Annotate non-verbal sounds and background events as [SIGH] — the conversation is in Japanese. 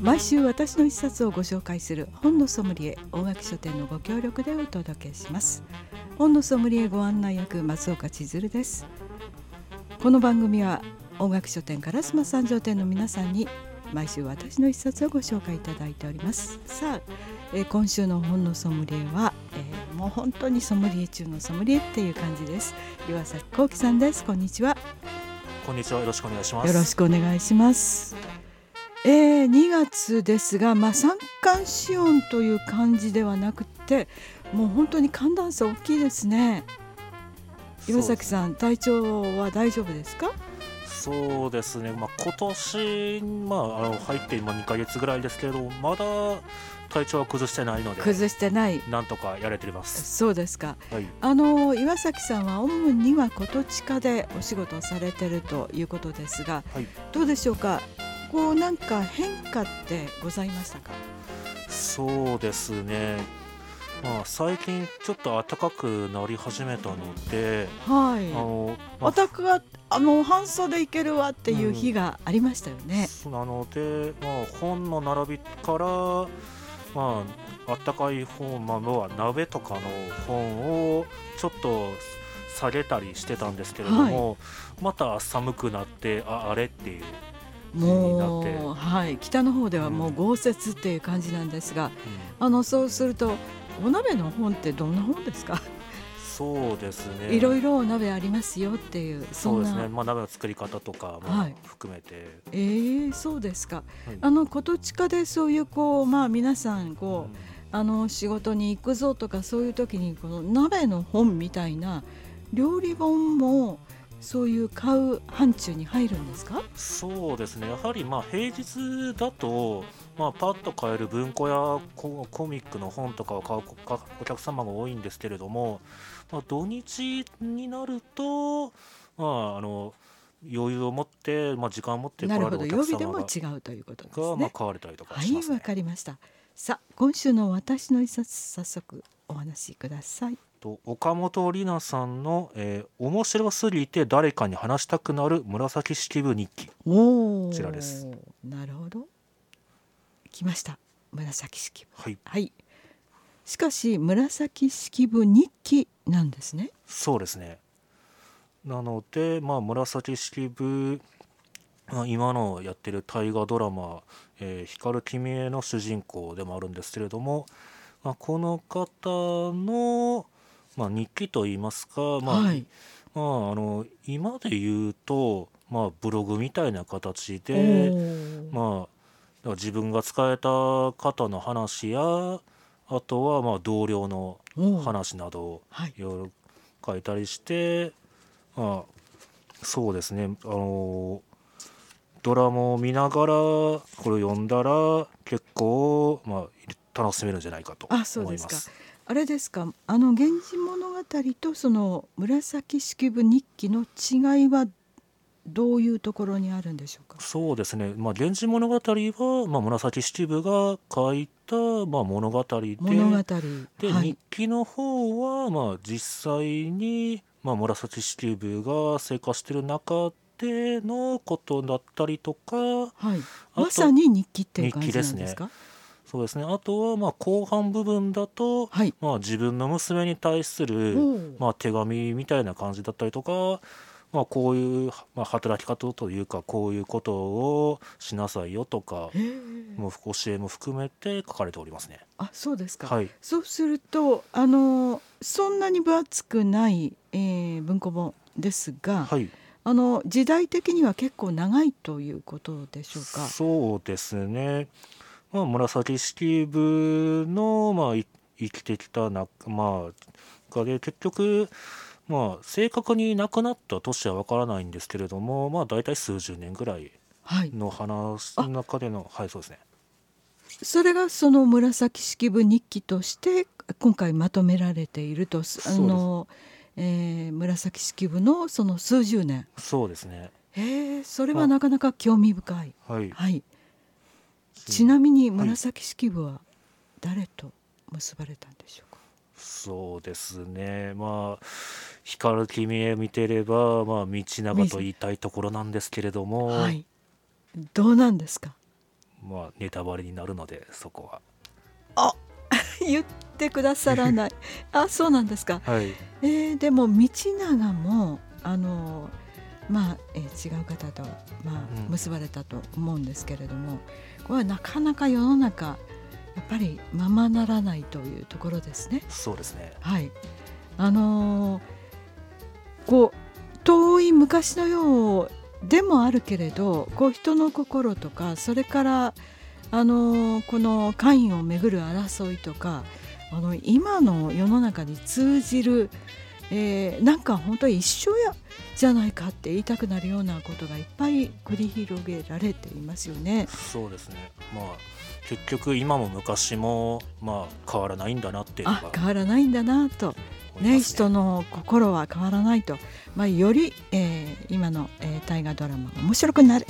毎週私の一冊をご紹介する本のソムリエ大垣書店のご協力でお届けします。本のソムリエご案内役松岡千鶴です。この番組は大垣書店烏丸三条店の皆さんに毎週私の一冊をご紹介いただいております。さあ、えー、今週の本のソムリエは、えー、もう本当にソムリエ中のソムリエっていう感じです。岩崎幸喜さんです。こんにちは。こんにちは。よろしくお願いします。よろしくお願いします。えー、2月ですが、まあ、三寒四温という感じではなくてもう本当に寒暖差大きいですね。岩崎さん体調は大丈夫ですか？そうですね、まあ、今年、まあ、あの入って今2か月ぐらいですけどまだ体調は崩してないので崩してない。なんとかやれてます。そうですか、はい、あの岩崎さんは主には琴地下でお仕事をされてるということですが、はい、どうでしょうか？こうなんか変化ってございましたか？そうですねまあ、最近ちょっと暖かくなり始めたので、はい、あの、まあ、暖かあの半袖いけるわっていう日がありましたよね。うん、なので、まあ、本の並びから、まあ暖かい本、まあ、要は鍋とかの本をちょっと下げたりしてたんですけれども、はい、また寒くなってああれっていうもうはい。北の方ではもう豪雪っていう感じなんですが、うん、あのそうするとお鍋の本ってどんな本ですか？そうですね。いろいろお鍋ありますよっていうそうですね、まあ、鍋の作り方とかも含めて、はい、えー、そうですか、はい、あの琴近でそういうこうまあ皆さんこう、うん、あの仕事に行くぞとかそういう時にこの鍋の本みたいな料理本もそういう買う範疇に入るんですか？そうですね。やはりまあ平日だと、まあ、パッと買える文庫やコミックの本とかを買うお客様が多いんですけれども、まあ、土日になると、まあ、あの余裕を持って、まあ、時間を持って来られるお客様が曜日でも違うということですね。まあ、買われたりとかします、ね、はいわかりました。さあ今週の私の一冊早速お話しください。と岡本里奈さんの、えー、面白すぎて誰かに話したくなる紫式部日記。こちらです。なるほど来ました。紫式部。はい、はい、しかし紫式部日記なんですね。そうですね。なのでまあ紫式部まあ、今のやってる大河ドラマ「えー、光る君へ」の主人公でもあるんですけれども、まあ、この方の、まあ、日記といいますか、まあ、はい、まあ、あの今で言うと、まあ、ブログみたいな形で、まあ、自分が使えた方の話やあとはまあ同僚の話などをい。ろいろ書いたりして、はい、まあ、そうですね。あのドラマを見ながらこれを読んだら結構、まあ、楽しめるんじゃないかと思います。あれですか。あの「源氏物語」とその紫式部日記の違いはどういうところにあるんでしょうか？そうですね、まあ、源氏物語は、まあ、紫式部が書いた、まあ、物語で物語。で、はい、日記の方は、まあ、実際に、まあ、紫式部が生活している中でのことだったりとか、はい、まさに日記っていう感じなんですか？そうですね。あとはまあ後半部分だと、はい、まあ、自分の娘に対する、まあ、手紙みたいな感じだったりとか、まあ、こういう、まあ、働き方というかこういうことをしなさいよとかもう教えも含めて書かれておりますね。あそうですか、はい、そうするとあのそんなに分厚くない、えー、文庫本ですが、はい、あの時代的には結構長いということでしょうか？そうですね。まあ、紫式部の、まあ、生きてきたな、まあ、で結局、まあ、正確に亡くなった年は分からないんですけれども、まあ、大体数十年ぐらいの話の中での、はい、はい、そうですね。それがその紫式部日記として今回まとめられているとあの、えー、紫式部のその数十年。そうですね。えー、それはなかなか興味深い、はい、はい、ちなみに紫式部は誰と結ばれたんでしょう？そうですね。まあ光る君へ見てればまあ道長と言いたいところなんですけれども、はい。どうなんですか？まあネタバレになるのでそこは。あ [LAUGHS] 言ってくださらない。[LAUGHS] あそうなんですか。はい。えーでも道長もあのまあ、えー違う方と、まあうん。結ばれたと思うんですけれどもこれはなかなか世の中やっぱりままならないというところですね。そうですねはい、あのーこう遠い昔のようでもあるけれどこう人の心とかそれから、あのーこの官位をめぐる争いとかあの今の世の中に通じる、えーなんか本当に一緒やじゃないかって言いたくなるようなことがいっぱい繰り広げられていますよね。そうですねまあ結局今も昔もまあ変わらないんだなっていうのがあ変わらないんだなと。ね、思います人の心は変わらないと、まあ、より、えー今の、えー大河ドラマが面白くなる